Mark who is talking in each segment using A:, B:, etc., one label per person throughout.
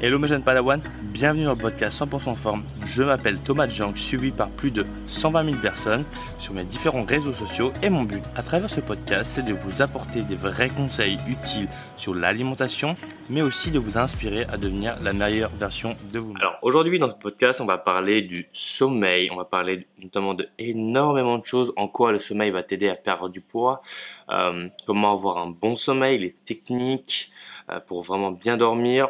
A: Hello mes jeunes Padawan, bienvenue dans le podcast 100% forme. Je m'appelle Thomas Jank, suivi par plus de 120 000 personnes sur mes différents réseaux sociaux. Et mon but à travers ce podcast c'est de vous apporter des vrais conseils utiles sur l'alimentation mais aussi de vous inspirer à devenir la meilleure version de vous. Alors aujourd'hui dans ce podcast on va parler du sommeil, on va parler notamment de énormément de choses, en quoi le sommeil va t'aider à perdre du poids, euh, comment avoir un bon sommeil, les techniques euh, pour vraiment bien dormir,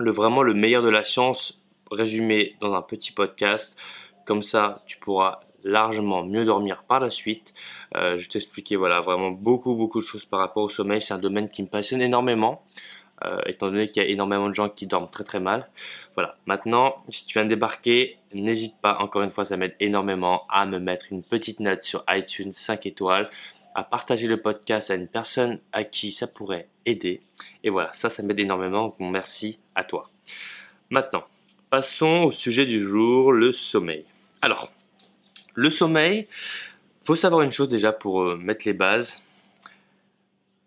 A: le vraiment le meilleur de la science résumé dans un petit podcast. Comme ça, tu pourras largement mieux dormir par la suite. Euh, je vais t'expliquer voilà vraiment beaucoup beaucoup de choses par rapport au sommeil. C'est un domaine qui me passionne énormément. Euh, étant donné qu'il y a énormément de gens qui dorment très très mal. Voilà. Maintenant, si tu viens de débarquer, n'hésite pas, encore une fois, ça m'aide énormément à me mettre une petite note sur iTunes 5 étoiles, à partager le podcast à une personne à qui ça pourrait aider. Et voilà, ça, ça m'aide énormément. Donc, merci à toi. Maintenant, passons au sujet du jour, le sommeil. Alors, le sommeil, faut savoir une chose déjà pour euh, mettre les bases.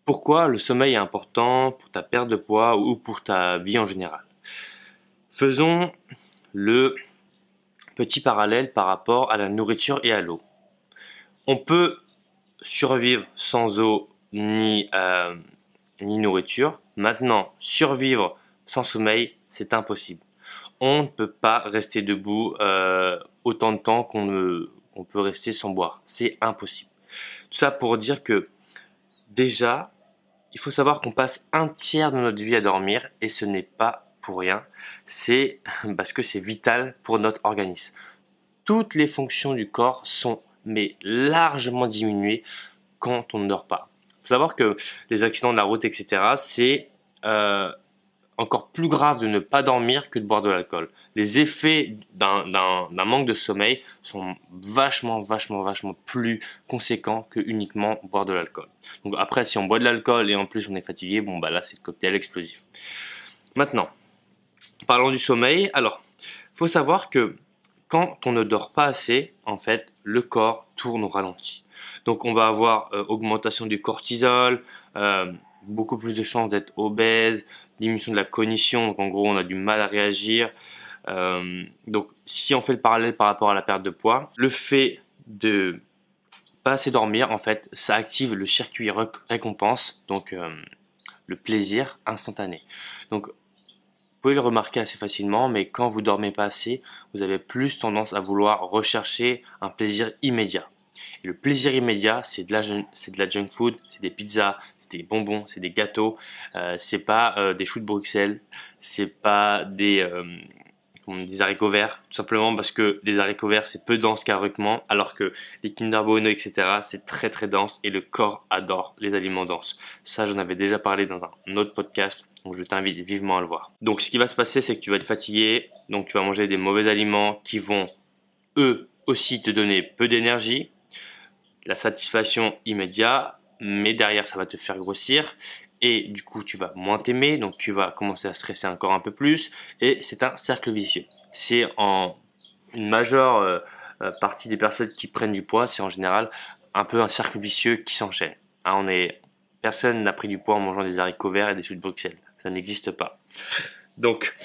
A: Pourquoi le sommeil est important pour ta perte de poids ou pour ta vie en général? Faisons le petit parallèle par rapport à la nourriture et à l'eau. On peut survivre sans eau ni, euh, ni nourriture. Maintenant, survivre sans sommeil, c'est impossible. On ne peut pas rester debout euh, autant de temps qu'on peut rester sans boire. C'est impossible. Tout ça pour dire que déjà, il faut savoir qu'on passe un tiers de notre vie à dormir et ce n'est pas pour rien. C'est parce que c'est vital pour notre organisme. Toutes les fonctions du corps sont mais largement diminuées quand on ne dort pas. Il faut savoir que les accidents de la route, etc., c'est euh, encore plus grave de ne pas dormir que de boire de l'alcool. Les effets d'un manque de sommeil sont vachement, vachement, vachement plus conséquents que uniquement boire de l'alcool. Donc après, si on boit de l'alcool et en plus on est fatigué, bon bah là c'est le cocktail explosif. Maintenant, parlons du sommeil. Alors, faut savoir que quand on ne dort pas assez, en fait, le corps tourne au ralenti. Donc on va avoir euh, augmentation du cortisol, euh, beaucoup plus de chances d'être obèse, diminution de la cognition, donc en gros on a du mal à réagir. Euh, donc si on fait le parallèle par rapport à la perte de poids, le fait de pas assez dormir, en fait, ça active le circuit récompense, donc le plaisir instantané. Pouvez le remarquer assez facilement, mais quand vous dormez pas assez, vous avez plus tendance à vouloir rechercher un plaisir immédiat. Et le plaisir immédiat, c'est de la, c'est junk food, c'est des pizzas, des bonbons, c'est des gâteaux, euh, c'est pas euh, des choux de Bruxelles, c'est pas des euh, des haricots verts, tout simplement parce que les haricots verts c'est peu dense caloriquement, alors que les Kinder etc. c'est très très dense et le corps adore les aliments denses. Ça j'en avais déjà parlé dans un autre podcast, donc je t'invite vivement à le voir. Donc ce qui va se passer c'est que tu vas être fatigué, donc tu vas manger des mauvais aliments qui vont eux aussi te donner peu d'énergie, la satisfaction immédiate, mais derrière ça va te faire grossir et du coup tu vas moins t'aimer, donc tu vas commencer à stresser encore un peu plus et c'est un cercle vicieux. C'est en une majeure euh, euh, partie des personnes qui prennent du poids, c'est en général un peu un cercle vicieux qui s'enchaîne. Hein, on est personne n'a pris du poids en mangeant des haricots verts et des choux de Bruxelles, ça n'existe pas. Donc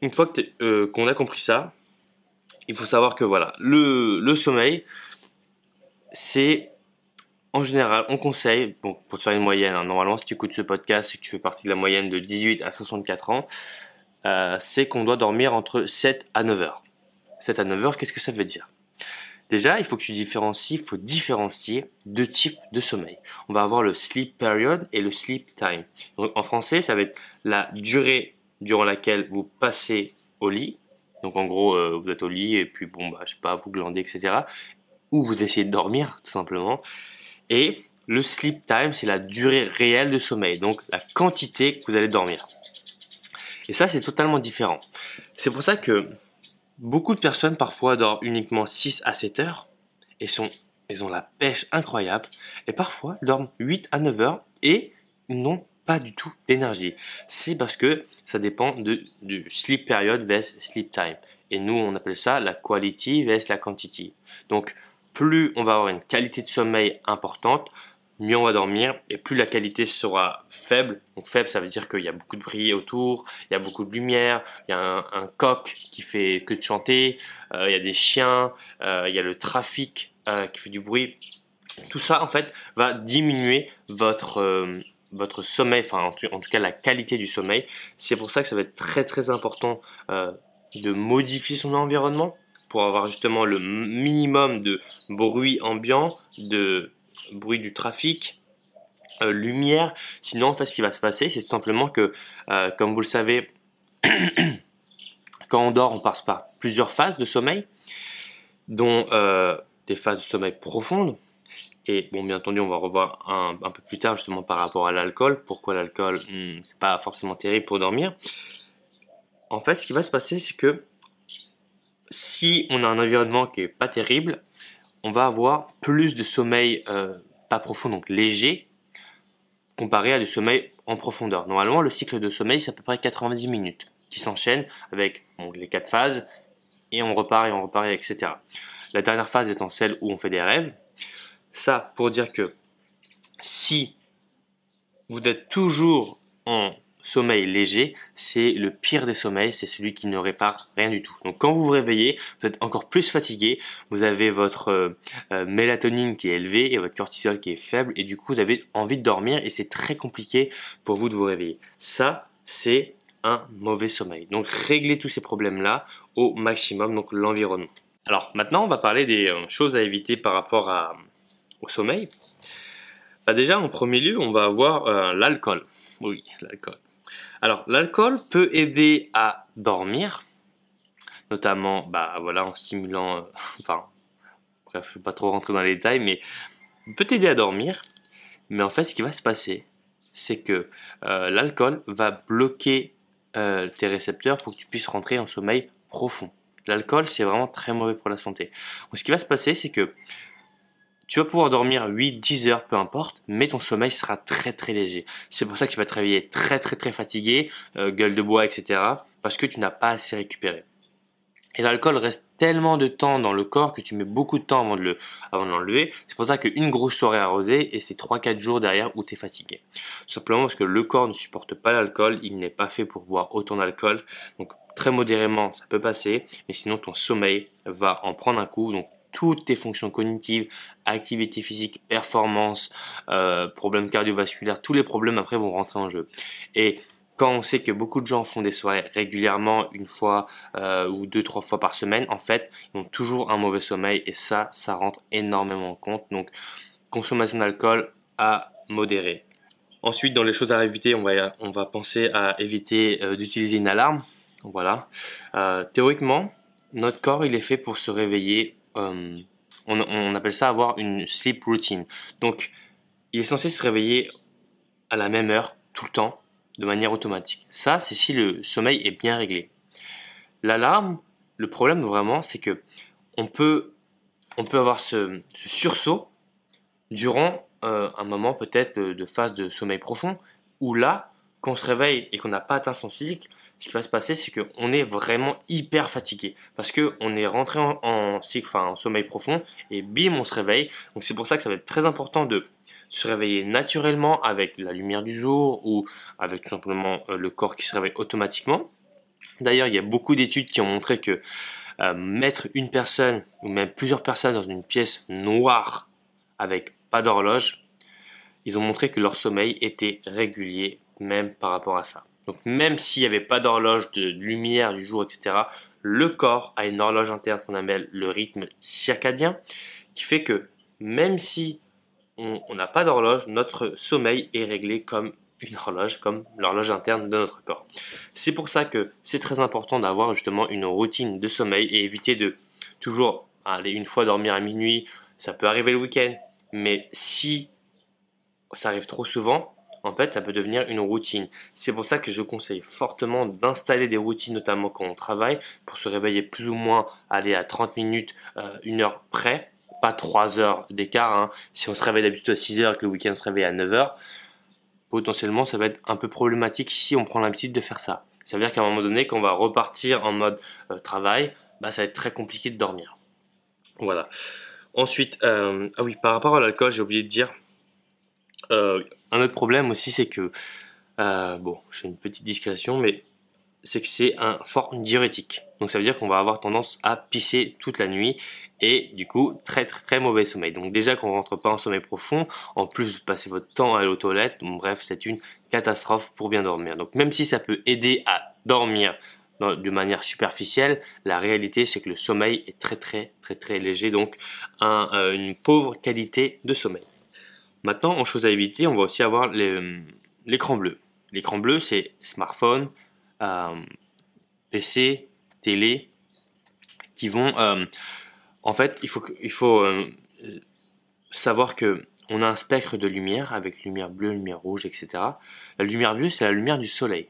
A: une fois euh, qu'on a compris ça, il faut savoir que voilà, le, le sommeil, c'est en général, on conseille, bon, pour faire une moyenne, hein, normalement si tu écoutes ce podcast et que tu fais partie de la moyenne de 18 à 64 ans, euh, c'est qu'on doit dormir entre 7 à 9 heures. 7 à 9 heures, qu'est-ce que ça veut dire? Déjà, il faut que tu différencies, il faut différencier deux types de sommeil. On va avoir le sleep period et le sleep time. Donc, en français, ça va être la durée durant laquelle vous passez au lit. Donc en gros, euh, vous êtes au lit et puis bon, bah, je sais pas, vous glandez, etc. Ou vous essayez de dormir, tout simplement. Et le sleep time, c'est la durée réelle de sommeil, donc la quantité que vous allez dormir. Et ça, c'est totalement différent. C'est pour ça que beaucoup de personnes parfois dorment uniquement 6 à 7 heures et sont, ils ont la pêche incroyable. Et parfois, dorment 8 à 9 heures et n'ont pas du tout d'énergie. C'est parce que ça dépend de, du sleep period vs sleep time. Et nous, on appelle ça la quality vs la quantity. Donc, plus on va avoir une qualité de sommeil importante, mieux on va dormir et plus la qualité sera faible. Donc faible, ça veut dire qu'il y a beaucoup de bruit autour, il y a beaucoup de lumière, il y a un, coq qui fait que de chanter, euh, il y a des chiens, euh, il y a le trafic euh, qui fait du bruit. Tout ça en fait va diminuer votre votre sommeil, enfin en en tout, cas la qualité du sommeil. C'est pour ça que ça va être très très important de modifier son environnement pour avoir justement le minimum de bruit ambiant, de bruit du trafic, euh, lumière. Sinon, en fait, ce qui va se passer, c'est tout simplement que, euh, comme vous le savez, quand on dort, on passe par plusieurs phases de sommeil, dont euh, des phases de sommeil profondes. Et bon, bien entendu, on va revoir un, peu plus tard justement par rapport à l'alcool. Pourquoi l'alcool, hmm, c'est pas forcément terrible pour dormir? En fait, ce qui va se passer, c'est que si on a un environnement qui est pas terrible, on va avoir plus de sommeil euh, pas profond, donc léger, comparé à du sommeil en profondeur. Normalement, le cycle de sommeil, c'est à peu près 90 minutes, qui s'enchaînent avec les quatre phases, et on repart et on repart, etc. La dernière phase étant celle où on fait des rêves. Ça, pour dire que si vous êtes toujours en sommeil léger, c'est le pire des sommeils, c'est celui qui ne répare rien du tout. Donc quand vous vous réveillez, vous êtes encore plus fatigué, vous avez votre euh, euh, mélatonine qui est élevée et votre cortisol qui est faible et du coup vous avez envie de dormir et c'est très compliqué pour vous de vous réveiller. Ça, c'est un mauvais sommeil. Donc réglez tous ces problèmes-là au maximum, donc l'environnement. Alors maintenant, on va parler des euh, choses à éviter par rapport à, au sommeil. Bah déjà, en premier lieu, on va avoir l'alcool. Oui, l'alcool. Alors, l'alcool peut aider à dormir, notamment, bah voilà, en stimulant, euh, enfin, bref, je ne vais pas trop rentrer dans les détails, mais peut aider à dormir. Mais en fait, ce qui va se passer, c'est que euh, l'alcool va bloquer euh, tes récepteurs pour que tu puisses rentrer en sommeil profond. L'alcool, c'est vraiment très mauvais pour la santé. Donc, ce qui va se passer, c'est que tu vas pouvoir dormir 8, 10 heures, peu importe, mais ton sommeil sera très très léger. C'est pour ça que tu vas te réveiller très très très fatigué, euh, gueule de bois, etc. Parce que tu n'as pas assez récupéré. Et l'alcool reste tellement de temps dans le corps que tu mets beaucoup de temps avant de le, avant de l'enlever. C'est pour ça qu'une grosse soirée arrosée et c'est 3-4 jours derrière où tu es fatigué. Simplement parce que le corps ne supporte pas l'alcool, il n'est pas fait pour boire autant d'alcool. Donc très modérément, ça peut passer, mais sinon ton sommeil va en prendre un coup. Donc toutes tes fonctions cognitives, activité physique, performance, euh, problèmes cardiovasculaires, tous les problèmes après vont rentrer en jeu. Et quand on sait que beaucoup de gens font des soirées régulièrement, une fois euh, ou deux, trois fois par semaine, en fait, ils ont toujours un mauvais sommeil et ça, ça rentre énormément en compte. Donc, consommation d'alcool à modérer. Ensuite, dans les choses à éviter, on va, on va penser à éviter euh, d'utiliser une alarme. Voilà. Théoriquement, notre corps, il est fait pour se réveiller euh, on, appelle ça avoir une sleep routine. Donc, il est censé se réveiller à la même heure, tout le temps, de manière automatique. Ça, c'est si le sommeil est bien réglé. L'alarme, le problème vraiment, c'est que on peut, on peut avoir ce, sursaut durant euh, un moment peut-être de, phase de sommeil profond, où là, quand on se réveille et qu'on n'a pas atteint son cycle, ce qui va se passer, c'est qu'on est vraiment hyper fatigué parce que on est rentré en, sommeil profond et bim, on se réveille. Donc c'est pour ça que ça va être très important de se réveiller naturellement avec la lumière du jour ou avec tout simplement euh, le corps qui se réveille automatiquement. D'ailleurs, il y a beaucoup d'études qui ont montré que euh, mettre une personne ou même plusieurs personnes dans une pièce noire avec pas d'horloge, ils ont montré que leur sommeil était régulier même par rapport à ça. Donc même s'il n'y avait pas d'horloge de lumière du jour, etc., le corps a une horloge interne qu'on appelle le rythme circadien, qui fait que même si on n'a pas d'horloge, notre sommeil est réglé comme une horloge, comme l'horloge interne de notre corps. C'est pour ça que c'est très important d'avoir justement une routine de sommeil et éviter de toujours aller une fois dormir à minuit. Ça peut arriver le week-end, mais si ça arrive trop souvent, en fait, ça peut devenir une routine. C'est pour ça que je conseille fortement d'installer des routines, notamment quand on travaille, pour se réveiller plus ou moins, aller à 30 minutes, euh, une heure près, pas 3 heures d'écart. Hein. Si on se réveille d'habitude à 6 heures et que le week-end on se réveille à 9 heures, potentiellement ça va être un peu problématique si on prend l'habitude de faire ça. Ça veut dire qu'à un moment donné, quand on va repartir en mode euh, travail, bah, ça va être très compliqué de dormir. Voilà. Ensuite, euh, ah oui, par rapport à l'alcool, j'ai oublié de dire,
B: Euh, un autre problème aussi, c'est que, euh, bon, je une petite discrétion, mais c'est que c'est un fort diurétique. Donc ça veut dire qu'on va avoir tendance à pisser toute la nuit et du coup très très très mauvais sommeil. Donc déjà qu'on rentre pas en sommeil profond, en plus vous passez votre temps à aller aux toilettes, bref c'est une catastrophe pour bien dormir. Donc même si ça peut aider à dormir de manière superficielle, la réalité c'est que le sommeil est très très très très léger, donc euh, une pauvre qualité de sommeil. Maintenant en chose à éviter, on va aussi avoir l'écran bleu. L'écran bleu c'est smartphone, euh, PC, télé, qui vont... Euh, en fait, il faut, euh, savoir que on a un spectre de lumière avec lumière bleue, lumière rouge, etc. La lumière bleue, c'est la lumière du soleil.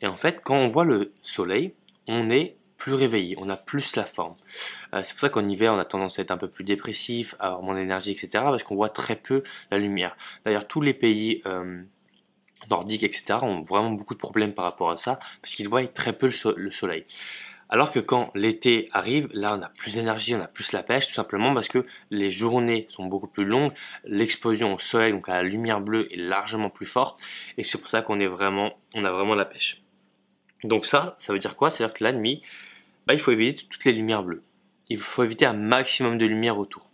B: Et en fait, quand on voit le soleil, on est plus réveillé, on a plus la forme. c'est pour ça qu'en hiver, on a tendance à être un peu plus dépressif, à avoir moins d'énergie, etc. Parce qu'on voit très peu la lumière. D'ailleurs, tous les pays nordiques, etc., ont vraiment beaucoup de problèmes par rapport à ça, parce qu'ils voient très peu le, soleil. Alors que quand l'été arrive, là on a plus d'énergie, on a plus la pêche, tout simplement parce que les journées sont beaucoup plus longues, l'explosion au soleil, donc à la lumière bleue, est largement plus forte, et c'est pour ça qu'on est vraiment, on a vraiment la pêche. Donc ça, ça veut dire quoi? C'est-à-dire que la nuit, bah, il faut éviter toutes les lumières bleues. Il faut éviter un maximum de lumière autour.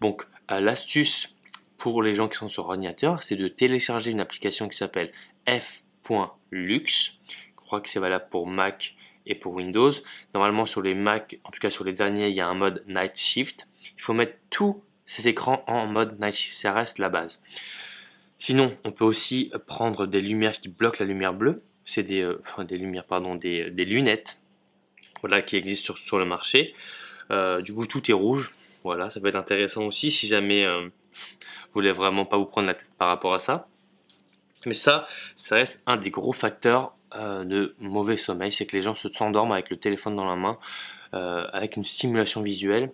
B: Donc euh, l'astuce pour les gens qui sont sur ordinateur, c'est de télécharger une application qui s'appelle f.lux. Je crois que c'est valable pour Mac et pour Windows. Normalement sur les Mac, en tout cas sur les derniers, il y a un mode Night Shift. Il faut mettre tous ces écrans en mode Night Shift, ça reste la base. Sinon, on peut aussi prendre des lumières qui bloquent la lumière bleue. C'est des, euh, des lumières, pardon, des, lunettes, voilà, qui existent sur, le marché. Euh, du coup, tout est rouge. Voilà, ça peut être intéressant aussi si jamais euh, voulez vraiment pas vous prendre la tête par rapport à ça. Mais ça, ça reste un des gros facteurs euh, de mauvais sommeil, c'est que les gens se s'endorment avec le téléphone dans la main, euh, avec une stimulation visuelle,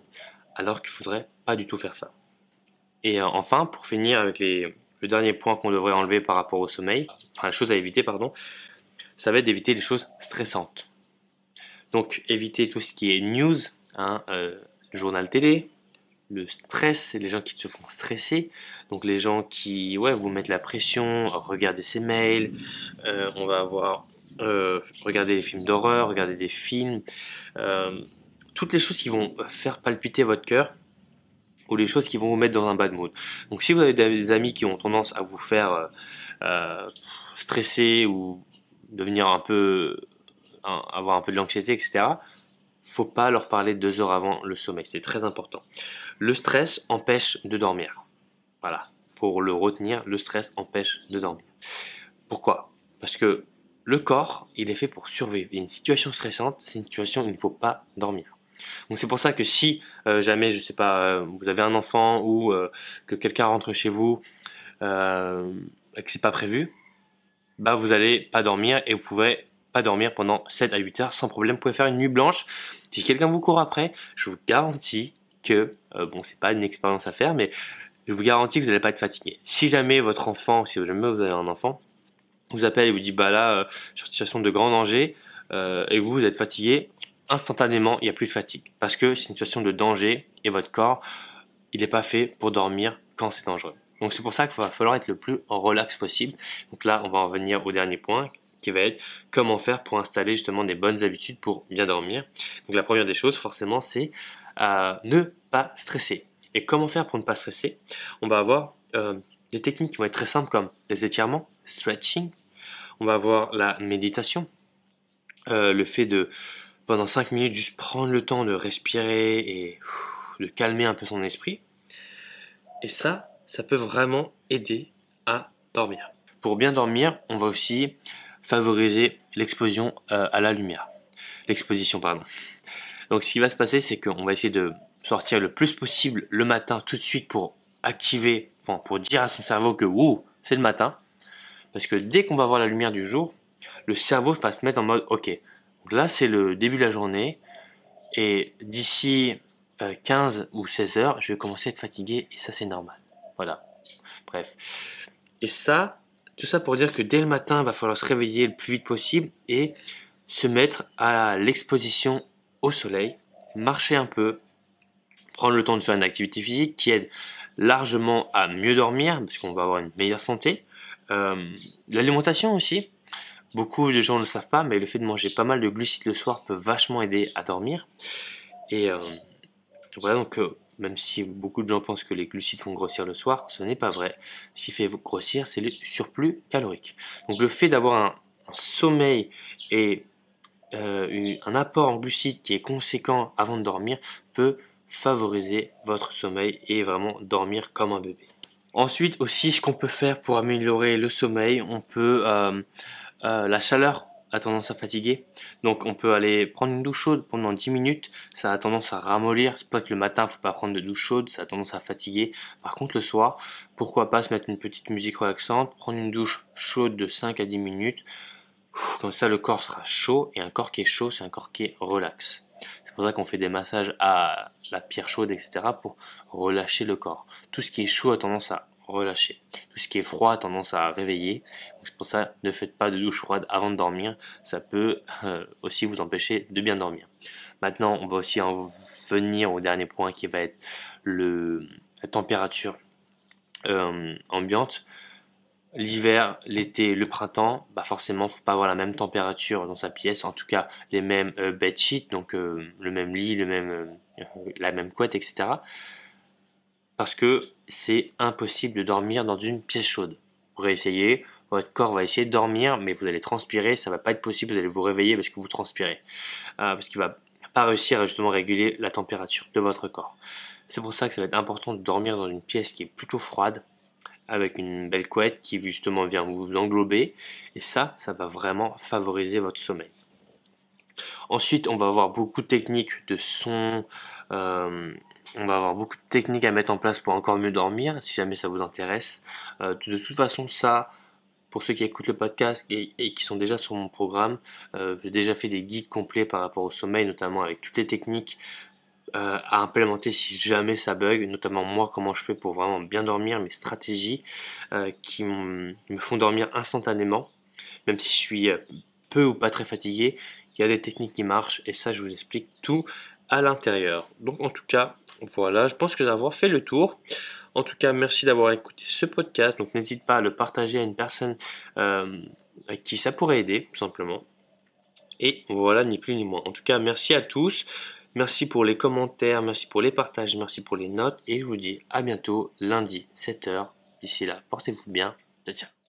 B: alors qu'il faudrait pas du tout faire ça. Et euh, enfin, pour finir avec les, le dernier point qu'on devrait enlever par rapport au sommeil, enfin la chose à éviter, pardon, ça va être d'éviter les choses stressantes. Donc éviter tout ce qui est news, hein, journal télé, le stress, les gens qui se font stresser. Donc les gens qui ouais, vous mettent la pression, regarder ses mails, euh, on va avoir euh, regarder des films d'horreur, regarder des films, euh, toutes les choses qui vont faire palpiter votre cœur ou les choses qui vont vous mettre dans un bad mood. Donc si vous avez des amis qui ont tendance à vous faire stresser ou devenir un peu avoir un peu de l'anxiété, etc faut pas leur parler deux heures avant le sommeil. C'est très important. Le stress empêche de dormir. Voilà. Pour le retenir, le stress empêche de dormir. Pourquoi? Parce que le corps, il est fait pour survivre. une situation stressante, c'est une situation où il ne faut pas dormir. Donc c'est pour ça que si euh, jamais, je sais pas, euh, vous avez un enfant ou euh, que quelqu'un rentre chez vous et que c'est pas prévu, bah vous allez pas dormir et vous pouvez pas dormir pendant 7 à 8 heures sans problème. Vous pouvez faire une nuit blanche. Si quelqu'un vous court après, je vous garantis que, euh, bon, c'est pas une expérience à faire, mais je vous garantis que vous n'allez pas être fatigué. Si jamais votre enfant, si jamais vous avez un enfant, vous appelle et vous dit, bah là, euh, sur situation de grand danger, euh, et vous, vous êtes fatigué, instantanément, il n'y a plus de fatigue. Parce que c'est une situation de danger et votre corps, il n'est pas fait pour dormir quand c'est dangereux. Donc c'est pour ça qu'il va falloir être le plus relax possible. Donc là, on va en venir au dernier point, qui va être comment faire pour installer justement des bonnes habitudes pour bien dormir. Donc la première des choses, forcément, c'est euh, ne pas stresser. Et comment faire pour ne pas stresser? On va avoir euh, des techniques qui vont être très simples comme les étirements, stretching. On va avoir la méditation, euh, le fait de pendant 5 minutes juste prendre le temps de respirer et de calmer un peu son esprit. Et ça, ça peut vraiment aider à dormir. Pour bien dormir, on va aussi favoriser l'exposition euh, à la lumière. L'exposition, pardon. Donc ce qui va se passer, c'est qu'on va essayer de sortir le plus possible le matin tout de suite pour activer, pour dire à son cerveau que ouh, c'est le matin. Parce que dès qu'on va voir la lumière du jour, le cerveau va se mettre en mode ok. Donc là c'est le début de la journée et d'ici 15 euh, ou 16 heures, je vais commencer à être fatigué et ça c'est normal. Voilà. Bref. Et ça, tout ça pour dire que dès le matin, il va falloir se réveiller le plus vite possible et se mettre à l'exposition au soleil, marcher un peu, prendre le temps de faire une activité physique qui aide largement à mieux dormir parce qu'on va avoir une meilleure santé. Euh, l'alimentation aussi. Beaucoup de gens ne le savent pas, mais le fait de manger pas mal de glucides le soir peut vachement aider à dormir. Et euh, voilà, donc euh, même si beaucoup de gens pensent que les glucides font grossir le soir, ce n'est pas vrai. Ce qui fait grossir, c'est le surplus calorique. Donc le fait d'avoir un, sommeil et un apport en glucides qui est conséquent avant de dormir peut favoriser votre sommeil et vraiment dormir comme un bébé. Ensuite aussi, ce qu'on peut faire pour améliorer le sommeil, on peut euh, euh, la chaleur a tendance à fatiguer. Donc on peut aller prendre une douche chaude pendant 10 minutes, ça a tendance à ramollir. C'est pas que le matin, faut pas prendre de douche chaude, ça a tendance à fatiguer. Par contre le soir, pourquoi pas se mettre une petite musique relaxante, prendre une douche chaude de 5 à 10 minutes. Comme ça le corps sera chaud et un corps qui est chaud, c'est un corps qui est relax. C'est pour ça qu'on fait des massages à la pierre chaude, etc. pour relâcher le corps. Tout ce qui est chaud a tendance à relâcher. Tout ce qui est froid a tendance à réveiller. C'est pour ça, ne faites pas de douche froide avant de dormir. Ça peut euh, aussi vous empêcher de bien dormir. Maintenant, on va aussi en venir au dernier point qui va être le, la température euh, ambiante l'hiver, l'été, le printemps, bah forcément, faut pas avoir la même température dans sa pièce, en tout cas les mêmes euh, bed sheets, donc le même lit, le même, la même couette, etc. Parce que c'est impossible de dormir dans une pièce chaude. Vous pourrez essayer, votre corps va essayer de dormir, mais vous allez transpirer, ça va pas être possible, vous allez vous réveiller parce que vous transpirez, parce qu'il va pas réussir à réguler la température de votre corps. C'est pour ça que ça va être important de dormir dans une pièce qui est plutôt froide, avec une belle couette qui justement vient vous englober. Et ça, ça va vraiment favoriser votre sommeil. Ensuite, on va avoir beaucoup de techniques de son. Euh, on va avoir beaucoup de techniques à mettre en place pour encore mieux dormir, si jamais ça vous intéresse. Euh, de toute façon, ça, pour ceux qui écoutent le podcast et, qui sont déjà sur mon programme, euh, j'ai déjà fait des guides complets par rapport au sommeil, notamment avec toutes les techniques euh, à implémenter si jamais ça bug, notamment moi comment je fais pour vraiment bien dormir, mes stratégies qui me font dormir instantanément, même si je suis peu ou pas très fatigué, il y a des techniques qui marchent et ça je vous explique tout à l'intérieur. Donc en tout cas, voilà, je pense que d'avoir fait le tour. En tout cas, merci d'avoir écouté ce podcast. Donc n'hésite pas à le partager à une personne à qui ça pourrait aider, tout simplement. Et voilà, ni plus ni moins. En tout cas, merci à tous. Merci pour les commentaires, merci pour les partages, merci pour les notes et je vous dis à bientôt lundi 7h. D'ici là, portez-vous bien. Ciao.